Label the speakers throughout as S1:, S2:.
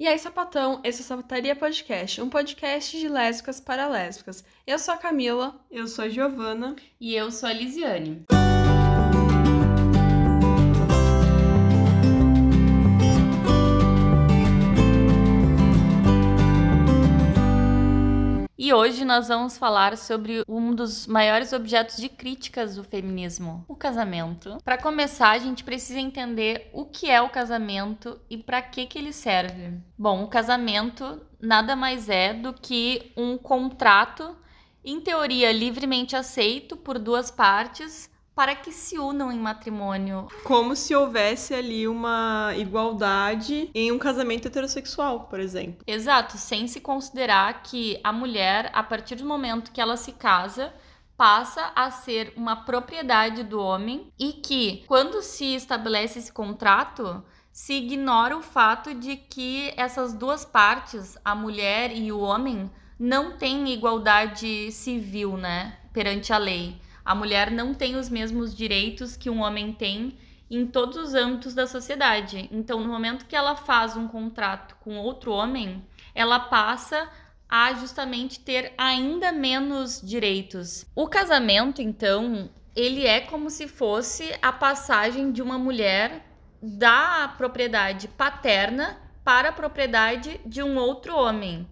S1: E aí, sapatão, esse é o Sapataria Podcast, um podcast de lésbicas para lésbicas. Eu sou a Camila.
S2: Eu sou a Giovana.
S3: E eu sou a Lisiane. E hoje nós vamos falar sobre um dos maiores objetos de críticas do feminismo, o casamento. Para começar, a gente precisa entender o que é o casamento e para que que ele serve. Bom, o casamento nada mais é do que um contrato em teoria livremente aceito por duas partes para que se unam em matrimônio.
S2: Como se houvesse ali uma igualdade em um casamento heterossexual, por exemplo.
S3: Exato, sem se considerar que a mulher, a partir do momento que ela se casa, passa a ser uma propriedade do homem e que, quando se estabelece esse contrato, se ignora o fato de que essas duas partes, a mulher e o homem, não têm igualdade civil, né, perante a lei a mulher não tem os mesmos direitos que um homem tem em todos os âmbitos da sociedade. Então, no momento que ela faz um contrato com outro homem, ela passa a justamente ter ainda menos direitos. O casamento, então, ele é como se fosse a passagem de uma mulher da propriedade paterna para a propriedade de um outro homem.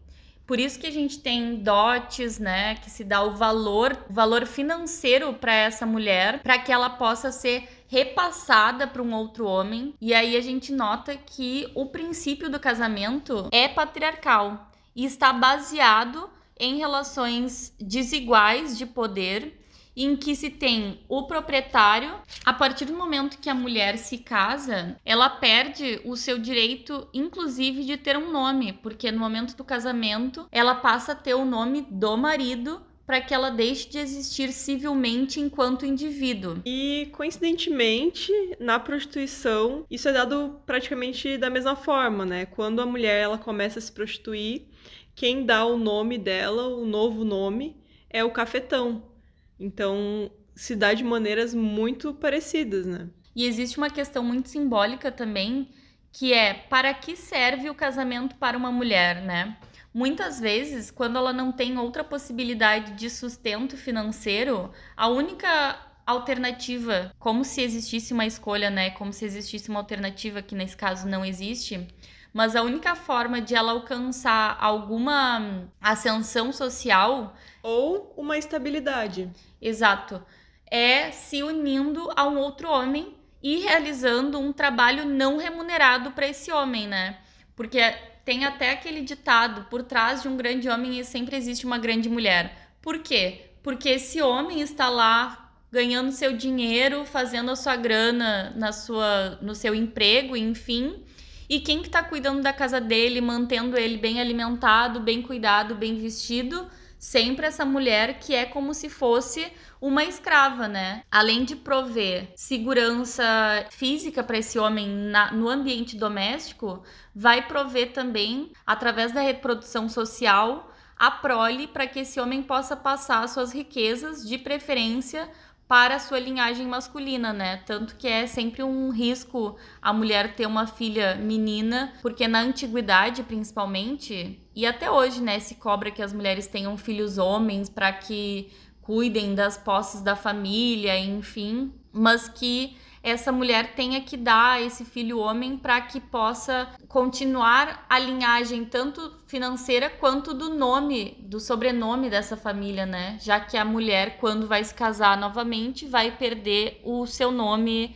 S3: Por isso que a gente tem dotes, né, que se dá o valor, valor financeiro para essa mulher, para que ela possa ser repassada para um outro homem. E aí a gente nota que o princípio do casamento é patriarcal e está baseado em relações desiguais de poder em que se tem o proprietário, a partir do momento que a mulher se casa, ela perde o seu direito, inclusive, de ter um nome, porque no momento do casamento ela passa a ter o nome do marido para que ela deixe de existir civilmente enquanto indivíduo.
S2: E coincidentemente, na prostituição, isso é dado praticamente da mesma forma, né? Quando a mulher ela começa a se prostituir, quem dá o nome dela, o novo nome, é o cafetão. Então, se dá de maneiras muito parecidas, né?
S3: E existe uma questão muito simbólica também, que é para que serve o casamento para uma mulher, né? Muitas vezes, quando ela não tem outra possibilidade de sustento financeiro, a única alternativa, como se existisse uma escolha, né? Como se existisse uma alternativa que nesse caso não existe, mas a única forma de ela alcançar alguma ascensão social
S2: ou uma estabilidade.
S3: Exato. É se unindo a um outro homem e realizando um trabalho não remunerado para esse homem, né? Porque tem até aquele ditado: por trás de um grande homem sempre existe uma grande mulher. Por quê? Porque esse homem está lá ganhando seu dinheiro, fazendo a sua grana na sua, no seu emprego, enfim, e quem que tá cuidando da casa dele, mantendo ele bem alimentado, bem cuidado, bem vestido? Sempre essa mulher que é como se fosse uma escrava, né? Além de prover segurança física para esse homem na, no ambiente doméstico, vai prover também, através da reprodução social, a prole para que esse homem possa passar suas riquezas, de preferência para a sua linhagem masculina, né? Tanto que é sempre um risco a mulher ter uma filha menina, porque na antiguidade, principalmente, e até hoje, né, se cobra que as mulheres tenham filhos homens para que cuidem das posses da família, enfim, mas que essa mulher tenha que dar esse filho homem para que possa continuar a linhagem tanto financeira quanto do nome, do sobrenome dessa família, né? Já que a mulher, quando vai se casar novamente, vai perder o seu nome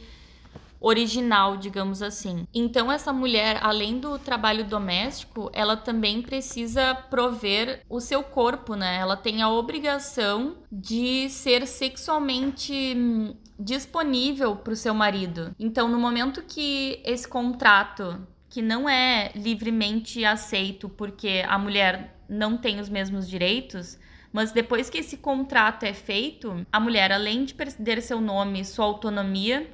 S3: original, digamos assim. Então essa mulher, além do trabalho doméstico, ela também precisa prover o seu corpo, né? Ela tem a obrigação de ser sexualmente hum, disponível para o seu marido. Então, no momento que esse contrato, que não é livremente aceito porque a mulher não tem os mesmos direitos, mas depois que esse contrato é feito, a mulher, além de perder seu nome, sua autonomia,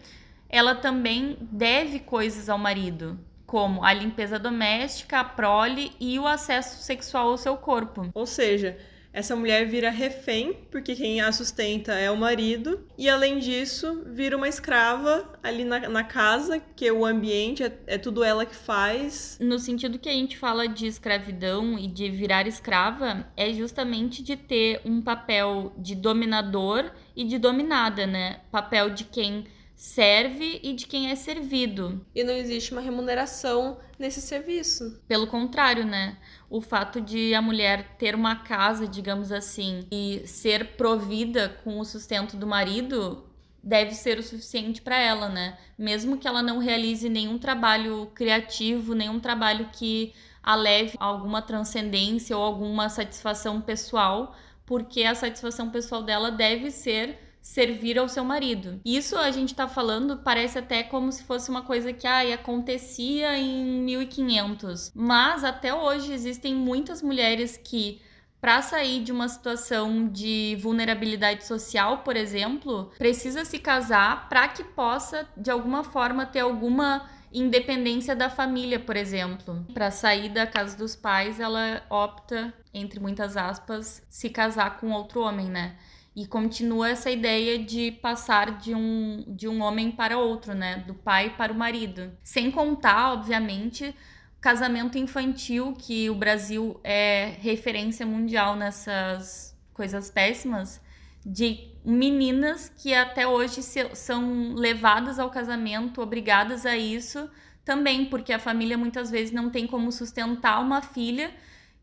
S3: ela também deve coisas ao marido, como a limpeza doméstica, a prole e o acesso sexual ao seu corpo.
S2: Ou seja, essa mulher vira refém, porque quem a sustenta é o marido, e além disso, vira uma escrava ali na, na casa, que o ambiente é, é tudo ela que faz.
S3: No sentido que a gente fala de escravidão e de virar escrava, é justamente de ter um papel de dominador e de dominada, né? Papel de quem serve e de quem é servido.
S1: E não existe uma remuneração nesse serviço.
S3: Pelo contrário, né? O fato de a mulher ter uma casa, digamos assim, e ser provida com o sustento do marido deve ser o suficiente para ela, né? Mesmo que ela não realize nenhum trabalho criativo, nenhum trabalho que a leve a alguma transcendência ou alguma satisfação pessoal, porque a satisfação pessoal dela deve ser servir ao seu marido. Isso a gente tá falando parece até como se fosse uma coisa que acontecia em 1500, mas até hoje existem muitas mulheres que para sair de uma situação de vulnerabilidade social, por exemplo, precisa se casar para que possa de alguma forma ter alguma independência da família, por exemplo. Para sair da casa dos pais, ela opta, entre muitas aspas, se casar com outro homem, né? E continua essa ideia de passar de um, de um homem para outro, né? Do pai para o marido. Sem contar, obviamente, casamento infantil, que o Brasil é referência mundial nessas coisas péssimas, de meninas que até hoje são levadas ao casamento, obrigadas a isso, também porque a família muitas vezes não tem como sustentar uma filha,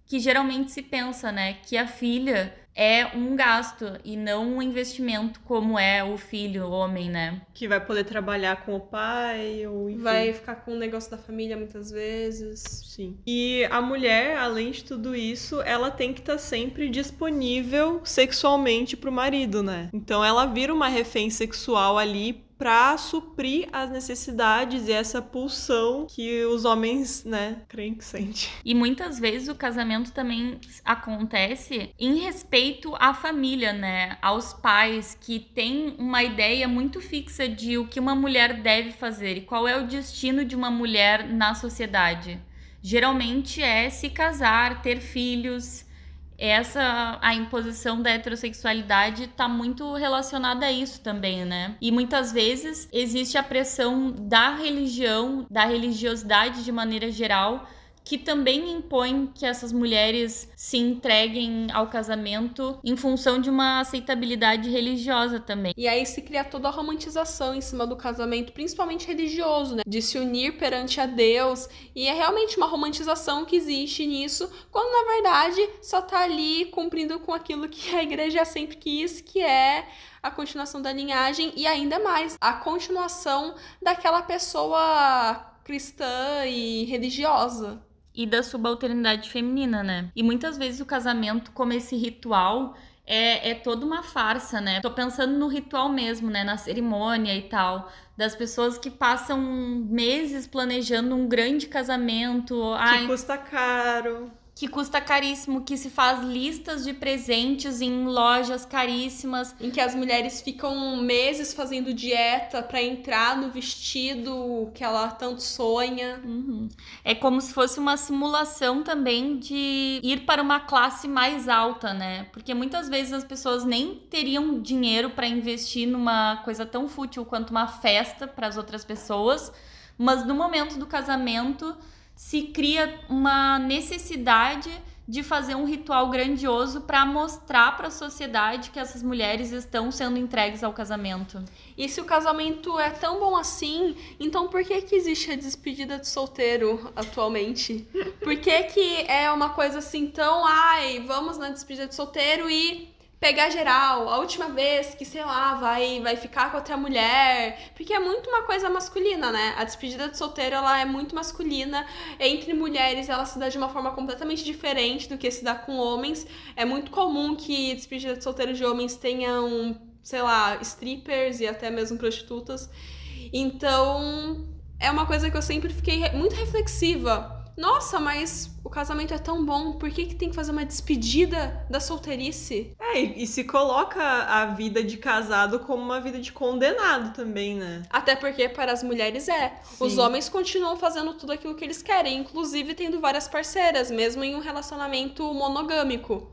S3: que geralmente se pensa, né, que a filha é um gasto e não um investimento como é o filho, o homem, né?
S2: Que vai poder trabalhar com o pai ou enfim.
S1: Vai ficar com o negócio da família muitas vezes.
S2: Sim. E a mulher, além de tudo isso, ela tem que estar tá sempre disponível sexualmente pro marido, né? Então ela vira uma refém sexual ali para suprir as necessidades e essa pulsão que os homens, né, creem que sente.
S3: E muitas vezes o casamento também acontece em respeito à família, né, aos pais que têm uma ideia muito fixa de o que uma mulher deve fazer e qual é o destino de uma mulher na sociedade. Geralmente é se casar, ter filhos, essa a imposição da heterossexualidade está muito relacionada a isso também, né? E muitas vezes existe a pressão da religião, da religiosidade de maneira geral, que também impõe que essas mulheres se entreguem ao casamento em função de uma aceitabilidade religiosa também.
S1: E aí se cria toda a romantização em cima do casamento, principalmente religioso, né? De se unir perante a Deus. E é realmente uma romantização que existe nisso, quando na verdade só tá ali cumprindo com aquilo que a igreja sempre quis, que é a continuação da linhagem e ainda mais a continuação daquela pessoa cristã e religiosa
S3: e da subalternidade feminina, né? E muitas vezes o casamento, como esse ritual, é, é toda uma farsa, né? Tô pensando no ritual mesmo, né? Na cerimônia e tal. Das pessoas que passam meses planejando um grande casamento.
S2: Que Ai, custa caro
S3: que custa caríssimo, que se faz listas de presentes em lojas caríssimas.
S1: Em que as mulheres ficam meses fazendo dieta para entrar no vestido que ela tanto sonha.
S3: Uhum. É como se fosse uma simulação também de ir para uma classe mais alta, né? Porque muitas vezes as pessoas nem teriam dinheiro para investir numa coisa tão fútil quanto uma festa para as outras pessoas, mas no momento do casamento se cria uma necessidade de fazer um ritual grandioso para mostrar para a sociedade que essas mulheres estão sendo entregues ao casamento.
S1: E se o casamento é tão bom assim, então por que que existe a despedida de solteiro atualmente? Por que que é uma coisa assim tão, ai, vamos na despedida de solteiro e pegar geral, a última vez que, sei lá, vai, vai ficar com outra mulher. Porque é muito uma coisa masculina, né? A despedida de solteiro, ela é muito masculina. Entre mulheres, ela se dá de uma forma completamente diferente do que se dá com homens. É muito comum que despedida de solteiro de homens tenham, sei lá, strippers e até mesmo prostitutas. Então, é uma coisa que eu sempre fiquei muito reflexiva nossa, mas o casamento é tão bom, por que, que tem que fazer uma despedida da solteirice?
S2: É, e, e se coloca a vida de casado como uma vida de condenado também, né?
S1: Até porque para as mulheres é. Sim. Os homens continuam fazendo tudo aquilo que eles querem, inclusive tendo várias parceiras, mesmo em um relacionamento monogâmico.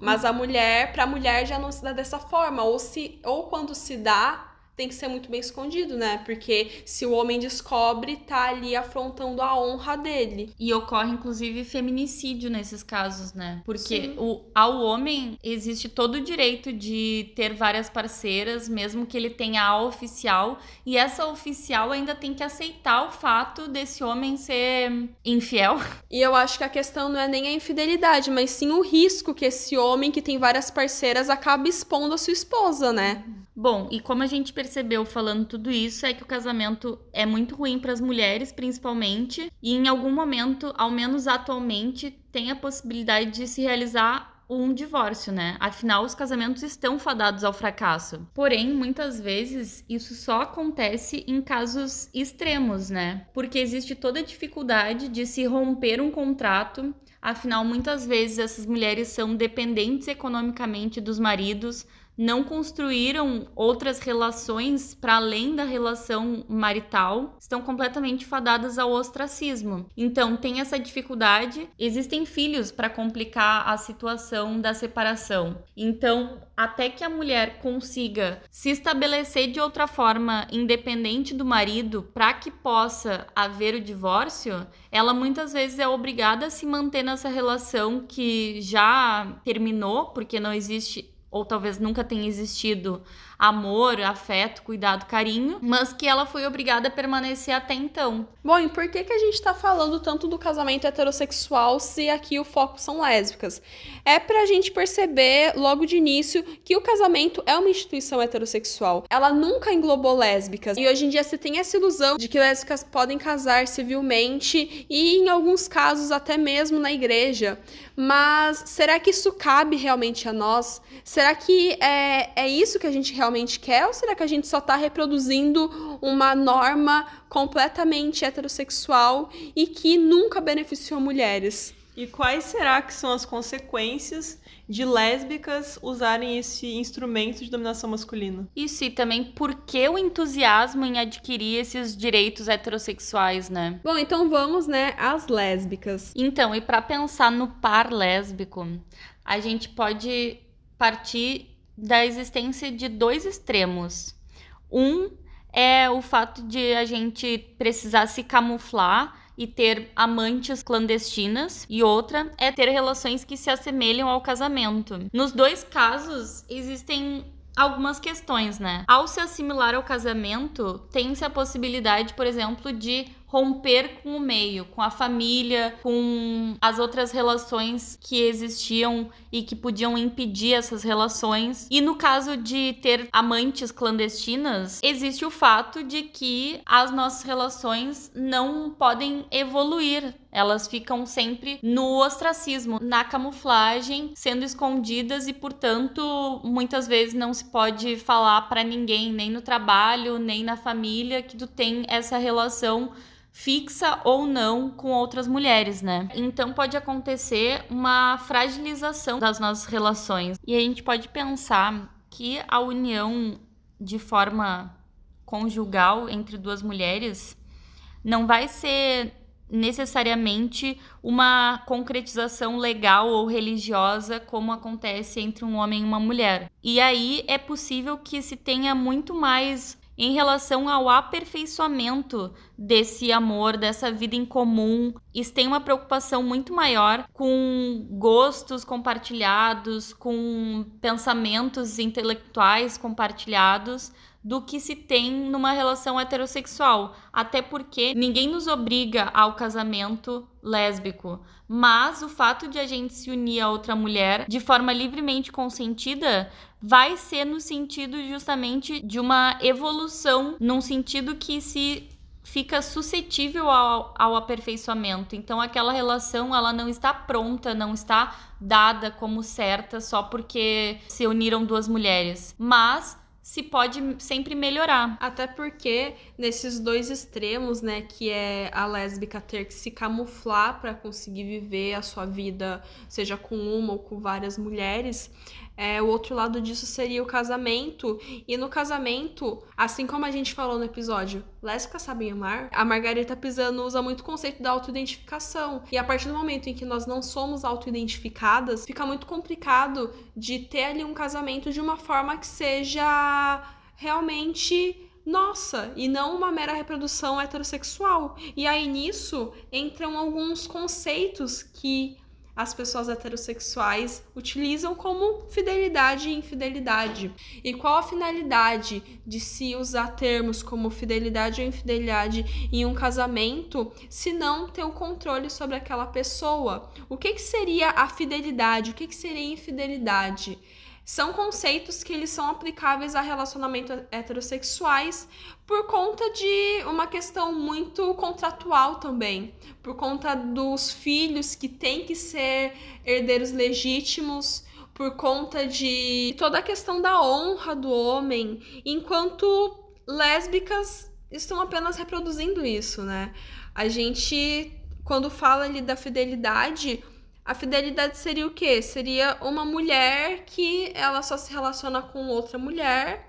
S1: Mas a mulher, pra mulher já não se dá dessa forma. Ou, se, ou quando se dá, tem que ser muito bem escondido, né? Porque se o homem descobre, tá ali afrontando a honra dele.
S3: E ocorre, inclusive, feminicídio nesses casos, né? Porque o, ao homem existe todo o direito de ter várias parceiras, mesmo que ele tenha a oficial, e essa oficial ainda tem que aceitar o fato desse homem ser infiel.
S1: E eu acho que a questão não é nem a infidelidade, mas sim o risco que esse homem que tem várias parceiras acaba expondo a sua esposa, né?
S3: Bom, e como a gente percebeu falando tudo isso, é que o casamento é muito ruim para as mulheres, principalmente, e em algum momento, ao menos atualmente, tem a possibilidade de se realizar um divórcio, né? Afinal, os casamentos estão fadados ao fracasso. Porém, muitas vezes isso só acontece em casos extremos, né? Porque existe toda a dificuldade de se romper um contrato. Afinal, muitas vezes essas mulheres são dependentes economicamente dos maridos, não construíram outras relações para além da relação marital, estão completamente fadadas ao ostracismo. Então, tem essa dificuldade. Existem filhos para complicar a situação da separação. Então, até que a mulher consiga se estabelecer de outra forma, independente do marido, para que possa haver o divórcio, ela muitas vezes é obrigada a se manter nessa relação que já terminou, porque não existe ou talvez nunca tenha existido amor, afeto, cuidado, carinho, mas que ela foi obrigada a permanecer até então.
S1: Bom, e por que, que a gente tá falando tanto do casamento heterossexual se aqui o foco são lésbicas? É pra gente perceber logo de início que o casamento é uma instituição heterossexual. Ela nunca englobou lésbicas. E hoje em dia você tem essa ilusão de que lésbicas podem casar civilmente e, em alguns casos, até mesmo na igreja. Mas será que isso cabe realmente a nós? Será que é, é isso que a gente realmente quer? Ou será que a gente só está reproduzindo uma norma completamente heterossexual e que nunca beneficiou mulheres?
S2: E quais será que são as consequências de lésbicas usarem esse instrumento de dominação masculina?
S3: Isso, e também por que o entusiasmo em adquirir esses direitos heterossexuais, né?
S1: Bom, então vamos, né, às lésbicas.
S3: Então, e para pensar no par lésbico, a gente pode partir da existência de dois extremos. Um é o fato de a gente precisar se camuflar e ter amantes clandestinas, e outra é ter relações que se assemelham ao casamento. Nos dois casos, existem algumas questões, né? Ao se assimilar ao casamento, tem-se a possibilidade, por exemplo, de romper com o meio, com a família, com as outras relações que existiam e que podiam impedir essas relações. E no caso de ter amantes clandestinas, existe o fato de que as nossas relações não podem evoluir. Elas ficam sempre no ostracismo, na camuflagem, sendo escondidas e, portanto, muitas vezes não se pode falar para ninguém, nem no trabalho, nem na família, que tu tem essa relação fixa ou não com outras mulheres, né? Então pode acontecer uma fragilização das nossas relações. E a gente pode pensar que a união de forma conjugal entre duas mulheres não vai ser necessariamente uma concretização legal ou religiosa como acontece entre um homem e uma mulher. E aí é possível que se tenha muito mais em relação ao aperfeiçoamento desse amor, dessa vida em comum. Isso tem uma preocupação muito maior com gostos compartilhados, com pensamentos intelectuais compartilhados do que se tem numa relação heterossexual. Até porque ninguém nos obriga ao casamento lésbico. Mas o fato de a gente se unir a outra mulher de forma livremente consentida vai ser no sentido justamente de uma evolução, num sentido que se fica suscetível ao, ao aperfeiçoamento. Então aquela relação ela não está pronta, não está dada como certa só porque se uniram duas mulheres, mas se pode sempre melhorar.
S1: Até porque nesses dois extremos, né, que é a lésbica ter que se camuflar para conseguir viver a sua vida, seja com uma ou com várias mulheres, é, o outro lado disso seria o casamento. E no casamento, assim como a gente falou no episódio lésbicas sabem amar. A Margareta Pisano usa muito o conceito da autoidentificação. E a partir do momento em que nós não somos autoidentificadas, fica muito complicado de ter ali um casamento de uma forma que seja realmente nossa, e não uma mera reprodução heterossexual. E aí nisso entram alguns conceitos que as pessoas heterossexuais utilizam como fidelidade e infidelidade. E qual a finalidade de se usar termos como fidelidade ou infidelidade em um casamento se não ter o controle sobre aquela pessoa? O que, que seria a fidelidade? O que, que seria a infidelidade? São conceitos que eles são aplicáveis a relacionamentos heterossexuais por conta de uma questão muito contratual também, por conta dos filhos que têm que ser herdeiros legítimos, por conta de toda a questão da honra do homem, enquanto lésbicas estão apenas reproduzindo isso, né? A gente, quando fala ali da fidelidade, a fidelidade seria o quê? Seria uma mulher que ela só se relaciona com outra mulher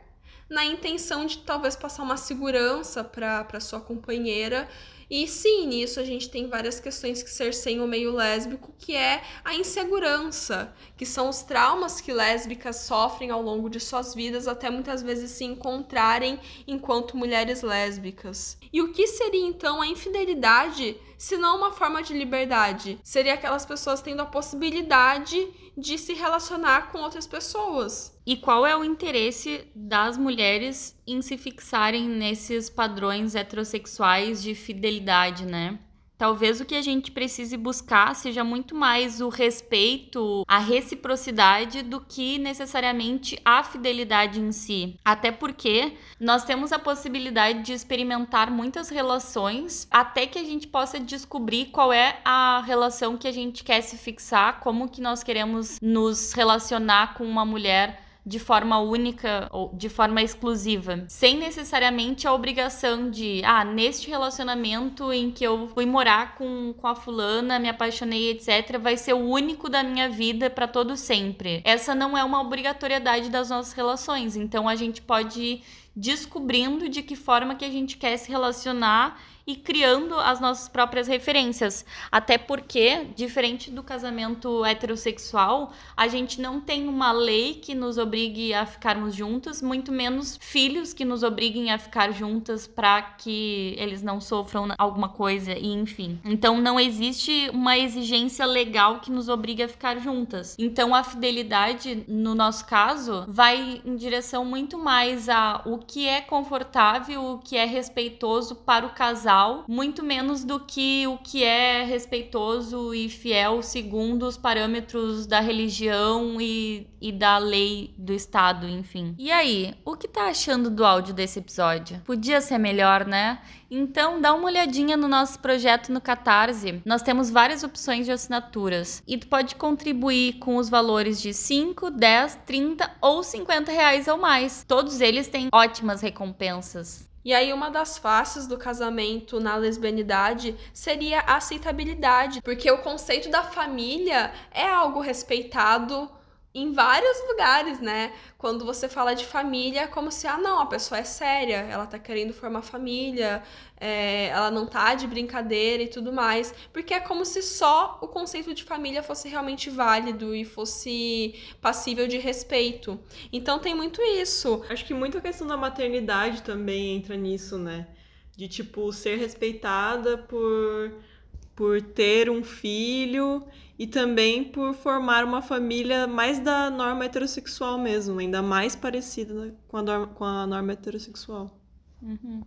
S1: na intenção de talvez passar uma segurança para sua companheira e sim, nisso a gente tem várias questões que cerceiam o meio lésbico, que é a insegurança, que são os traumas que lésbicas sofrem ao longo de suas vidas, até muitas vezes se encontrarem enquanto mulheres lésbicas. E o que seria então a infidelidade, se não uma forma de liberdade? Seria aquelas pessoas tendo a possibilidade de se relacionar com outras pessoas.
S3: E qual é o interesse das mulheres em se fixarem nesses padrões heterossexuais de fidelidade, né? Talvez o que a gente precise buscar seja muito mais o respeito, a reciprocidade do que necessariamente a fidelidade em si. Até porque nós temos a possibilidade de experimentar muitas relações até que a gente possa descobrir qual é a relação que a gente quer se fixar, como que nós queremos nos relacionar com uma mulher de forma única ou de forma exclusiva, sem necessariamente a obrigação de, ah, neste relacionamento em que eu fui morar com, com a fulana, me apaixonei, etc., vai ser o único da minha vida para todo sempre. Essa não é uma obrigatoriedade das nossas relações, então a gente pode ir descobrindo de que forma que a gente quer se relacionar e criando as nossas próprias referências. Até porque, diferente do casamento heterossexual, a gente não tem uma lei que nos obrigue a ficarmos juntas, muito menos filhos que nos obriguem a ficar juntas para que eles não sofram alguma coisa e enfim. Então não existe uma exigência legal que nos obrigue a ficar juntas. Então a fidelidade, no nosso caso, vai em direção muito mais a o que é confortável, o que é respeitoso para o casal muito menos do que o que é respeitoso e fiel segundo os parâmetros da religião e, e da lei do Estado, enfim. E aí, o que tá achando do áudio desse episódio? Podia ser melhor, né? Então, dá uma olhadinha no nosso projeto no Catarse. Nós temos várias opções de assinaturas e tu pode contribuir com os valores de 5, 10, 30 ou 50 reais ou mais. Todos eles têm ótimas recompensas.
S1: E aí, uma das faces do casamento na lesbianidade seria a aceitabilidade, porque o conceito da família é algo respeitado em vários lugares, né? Quando você fala de família, é como se, ah, não, a pessoa é séria, ela tá querendo formar família, é, ela não tá de brincadeira e tudo mais. Porque é como se só o conceito de família fosse realmente válido e fosse passível de respeito. Então tem muito isso.
S2: Acho que muito a questão da maternidade também entra nisso, né? De, tipo, ser respeitada por, por ter um filho e também por formar uma família mais da norma heterossexual mesmo, ainda mais parecida com a norma, com a norma heterossexual.
S3: Uhum.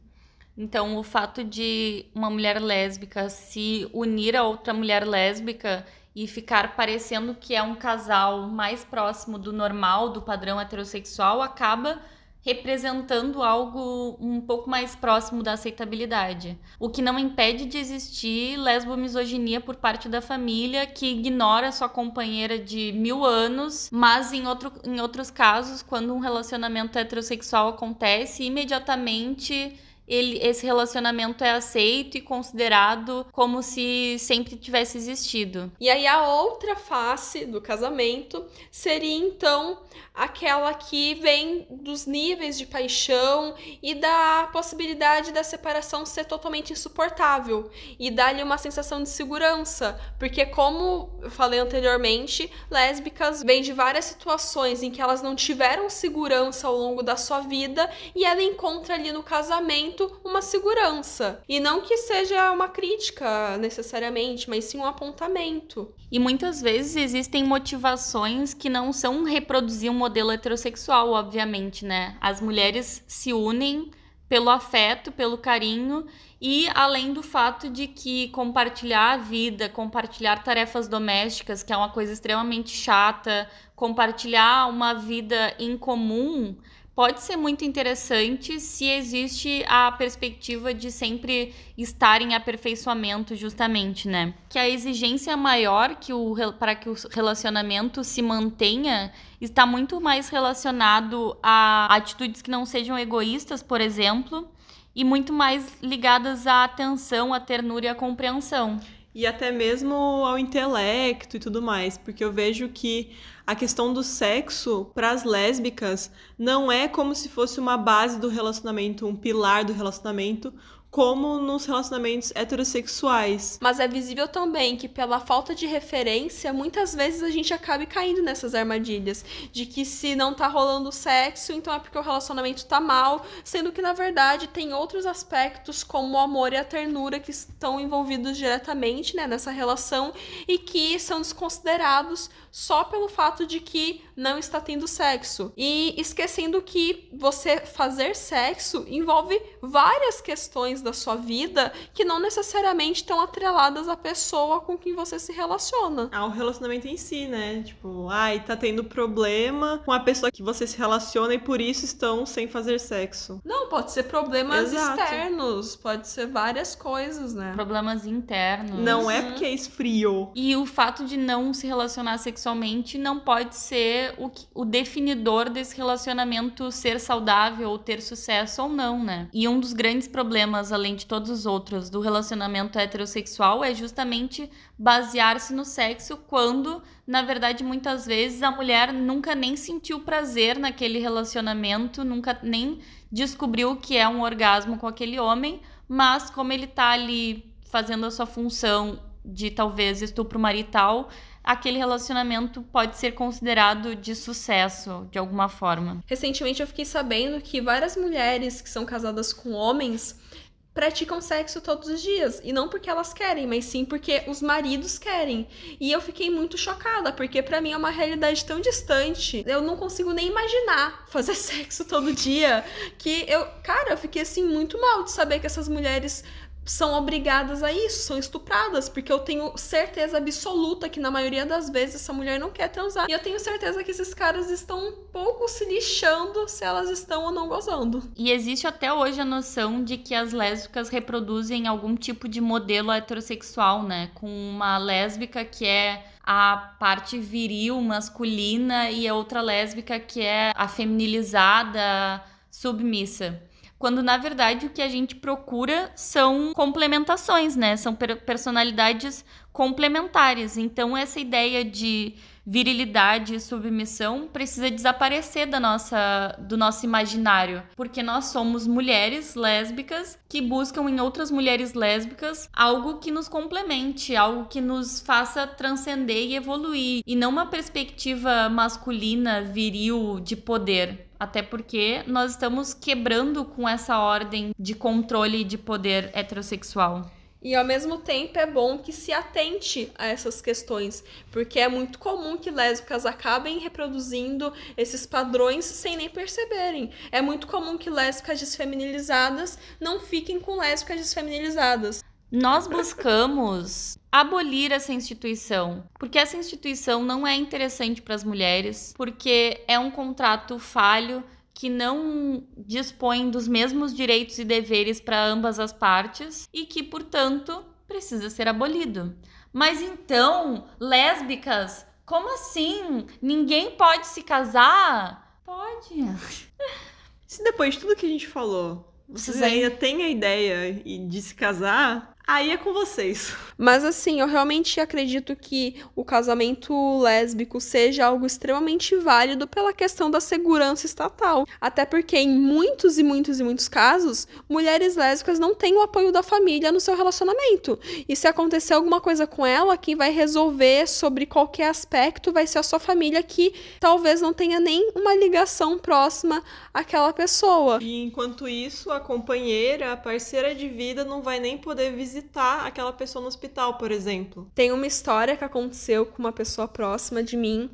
S3: Então, o fato de uma mulher lésbica se unir a outra mulher lésbica e ficar parecendo que é um casal mais próximo do normal, do padrão heterossexual, acaba representando algo um pouco mais próximo da aceitabilidade. O que não impede de existir lesbomisoginia por parte da família que ignora sua companheira de mil anos, mas em, outro, em outros casos, quando um relacionamento heterossexual acontece, imediatamente ele, esse relacionamento é aceito e considerado como se sempre tivesse existido.
S1: E aí a outra face do casamento seria então aquela que vem dos níveis de paixão e da possibilidade da separação ser totalmente insuportável e dar-lhe uma sensação de segurança, porque como eu falei anteriormente, lésbicas vêm de várias situações em que elas não tiveram segurança ao longo da sua vida e ela encontra ali no casamento uma segurança. E não que seja uma crítica necessariamente, mas sim um apontamento.
S3: E muitas vezes existem motivações que não são reproduzir um modelo heterossexual, obviamente, né? As mulheres se unem pelo afeto, pelo carinho e além do fato de que compartilhar a vida, compartilhar tarefas domésticas, que é uma coisa extremamente chata, compartilhar uma vida em comum pode ser muito interessante se existe a perspectiva de sempre estar em aperfeiçoamento, justamente, né? Que a exigência maior que o, para que o relacionamento se mantenha está muito mais relacionado a atitudes que não sejam egoístas, por exemplo, e muito mais ligadas à atenção, à ternura e à compreensão
S2: e até mesmo ao intelecto e tudo mais, porque eu vejo que a questão do sexo para as lésbicas não é como se fosse uma base do relacionamento, um pilar do relacionamento, como nos relacionamentos heterossexuais.
S1: Mas é visível também que, pela falta de referência, muitas vezes a gente acaba caindo nessas armadilhas. De que se não tá rolando sexo, então é porque o relacionamento tá mal, sendo que, na verdade, tem outros aspectos, como o amor e a ternura, que estão envolvidos diretamente né, nessa relação e que são desconsiderados só pelo fato de que não está tendo sexo. E esquecendo que você fazer sexo envolve várias questões da sua vida que não necessariamente estão atreladas à pessoa com quem você se relaciona.
S2: Ao relacionamento em si, né? Tipo, ai, tá tendo problema com a pessoa que você se relaciona e por isso estão sem fazer sexo.
S1: Não, pode ser problemas Exato. externos, pode ser várias coisas, né?
S3: Problemas internos.
S2: Não é porque esfriou.
S3: E o fato de não se relacionar sexualmente não pode ser o, o definidor desse relacionamento ser saudável ou ter sucesso ou não, né? E um dos grandes problemas além de todos os outros, do relacionamento heterossexual é justamente basear-se no sexo quando, na verdade, muitas vezes a mulher nunca nem sentiu prazer naquele relacionamento, nunca nem descobriu o que é um orgasmo com aquele homem, mas como ele tá ali fazendo a sua função de talvez estupro marital, aquele relacionamento pode ser considerado de sucesso de alguma forma.
S1: Recentemente eu fiquei sabendo que várias mulheres que são casadas com homens praticam sexo todos os dias. E não porque elas querem, mas sim porque os maridos querem. E eu fiquei muito chocada, porque para mim é uma realidade tão distante. Eu não consigo nem imaginar fazer sexo todo dia. Que eu, cara, eu fiquei assim muito mal de saber que essas mulheres são obrigadas a isso, são estupradas, porque eu tenho certeza absoluta que na maioria das vezes essa mulher não quer transar. E eu tenho certeza que esses caras estão um pouco se lixando se elas estão ou não gozando.
S3: E existe até hoje a noção de que as lésbicas reproduzem algum tipo de modelo heterossexual, né? Com uma lésbica que é a parte viril masculina e a outra lésbica que é a feminilizada submissa quando na verdade o que a gente procura são complementações, né? São per personalidades complementares. Então essa ideia de virilidade e submissão precisa desaparecer da nossa, do nosso imaginário, porque nós somos mulheres lésbicas que buscam em outras mulheres lésbicas algo que nos complemente, algo que nos faça transcender e evoluir, e não uma perspectiva masculina, viril, de poder. Até porque nós estamos quebrando com essa ordem de controle de poder heterossexual.
S1: E ao mesmo tempo é bom que se atente a essas questões, porque é muito comum que lésbicas acabem reproduzindo esses padrões sem nem perceberem. É muito comum que lésbicas desfeminilizadas não fiquem com lésbicas desfeminilizadas.
S3: Nós buscamos abolir essa instituição, porque essa instituição não é interessante para as mulheres, porque é um contrato falho que não dispõe dos mesmos direitos e deveres para ambas as partes e que, portanto, precisa ser abolido. Mas então, lésbicas, como assim? Ninguém pode se casar? Pode.
S2: Se depois de tudo que a gente falou, vocês ainda têm a ideia de se casar, Aí é com vocês.
S1: Mas assim, eu realmente acredito que o casamento lésbico seja algo extremamente válido pela questão da segurança estatal. Até porque em muitos e muitos e muitos casos, mulheres lésbicas não têm o apoio da família no seu relacionamento. E se acontecer alguma coisa com ela, quem vai resolver sobre qualquer aspecto vai ser a sua família que talvez não tenha nem uma ligação próxima àquela pessoa.
S2: E enquanto isso, a companheira, a parceira de vida não vai nem poder visitar visitar aquela pessoa no hospital, por exemplo.
S1: Tem uma história que aconteceu com uma pessoa próxima de mim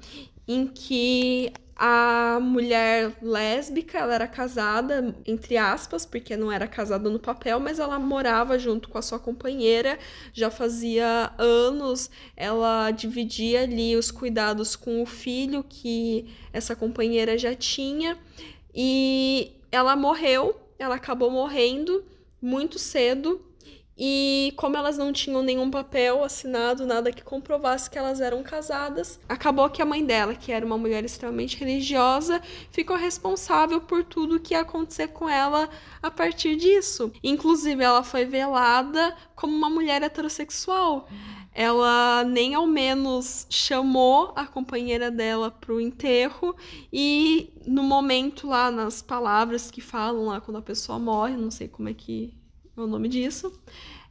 S1: em que a mulher lésbica, ela era casada, entre aspas, porque não era casada no papel, mas ela morava junto com a sua companheira, já fazia anos, ela dividia ali os cuidados com o filho que essa companheira já tinha, e ela morreu, ela acabou morrendo muito cedo e como elas não tinham nenhum papel assinado, nada que comprovasse que elas eram casadas, acabou que a mãe dela, que era uma mulher extremamente religiosa, ficou responsável por tudo que ia acontecer com ela a partir disso. Inclusive, ela foi velada como uma mulher heterossexual. Ela nem ao menos chamou a companheira dela para o enterro e no momento lá nas palavras que falam lá quando a pessoa morre, não sei como é que o nome disso,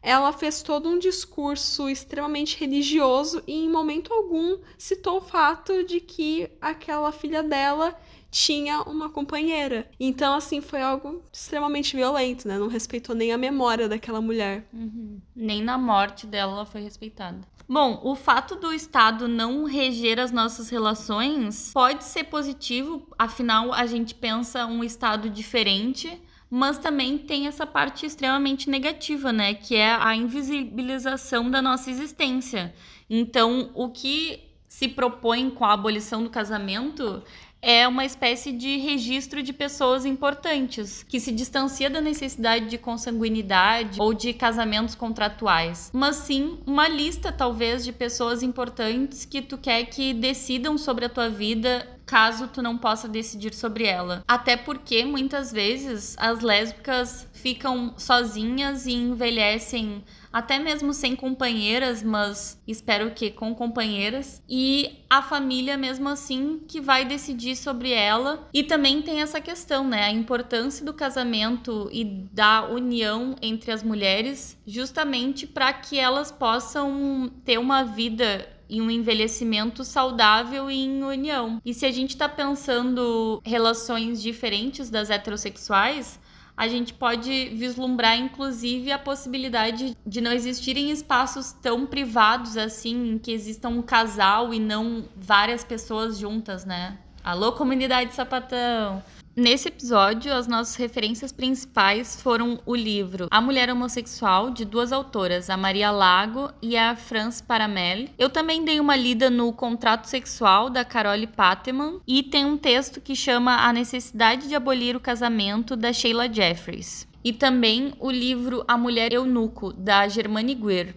S1: ela fez todo um discurso extremamente religioso e em momento algum citou o fato de que aquela filha dela tinha uma companheira. Então, assim, foi algo extremamente violento, né? Não respeitou nem a memória daquela mulher.
S3: Uhum. Nem na morte dela ela foi respeitada. Bom, o fato do Estado não reger as nossas relações pode ser positivo, afinal, a gente pensa um Estado diferente mas também tem essa parte extremamente negativa, né, que é a invisibilização da nossa existência. Então, o que se propõe com a abolição do casamento é uma espécie de registro de pessoas importantes, que se distancia da necessidade de consanguinidade ou de casamentos contratuais, mas sim uma lista talvez de pessoas importantes que tu quer que decidam sobre a tua vida caso tu não possa decidir sobre ela. Até porque muitas vezes as lésbicas ficam sozinhas e envelhecem até mesmo sem companheiras, mas espero que com companheiras, e a família mesmo assim que vai decidir sobre ela. E também tem essa questão, né, a importância do casamento e da união entre as mulheres, justamente para que elas possam ter uma vida e um envelhecimento saudável e em união. E se a gente está pensando relações diferentes das heterossexuais, a gente pode vislumbrar, inclusive, a possibilidade de não existirem espaços tão privados assim, em que exista um casal e não várias pessoas juntas, né? Alô, comunidade sapatão! Nesse episódio, as nossas referências principais foram o livro A Mulher Homossexual, de duas autoras, a Maria Lago e a France Paramel. Eu também dei uma lida no Contrato Sexual, da Carole Pateman, e tem um texto que chama A Necessidade de Abolir o Casamento, da Sheila Jeffries. E também o livro A Mulher Eunuco, da Germane Guer.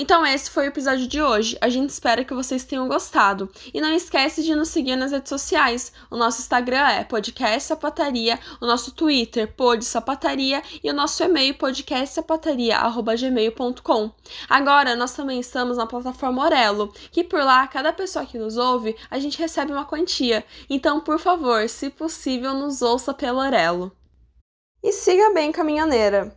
S1: Então esse foi o episódio de hoje. A gente espera que vocês tenham gostado. E não esquece de nos seguir nas redes sociais. O nosso Instagram é podcast sapataria, o nosso Twitter pod e o nosso e-mail podcastsapataria@gmail.com. Agora nós também estamos na plataforma Orelo, que por lá cada pessoa que nos ouve, a gente recebe uma quantia. Então, por favor, se possível, nos ouça pelo Orelo. E siga bem caminhoneira.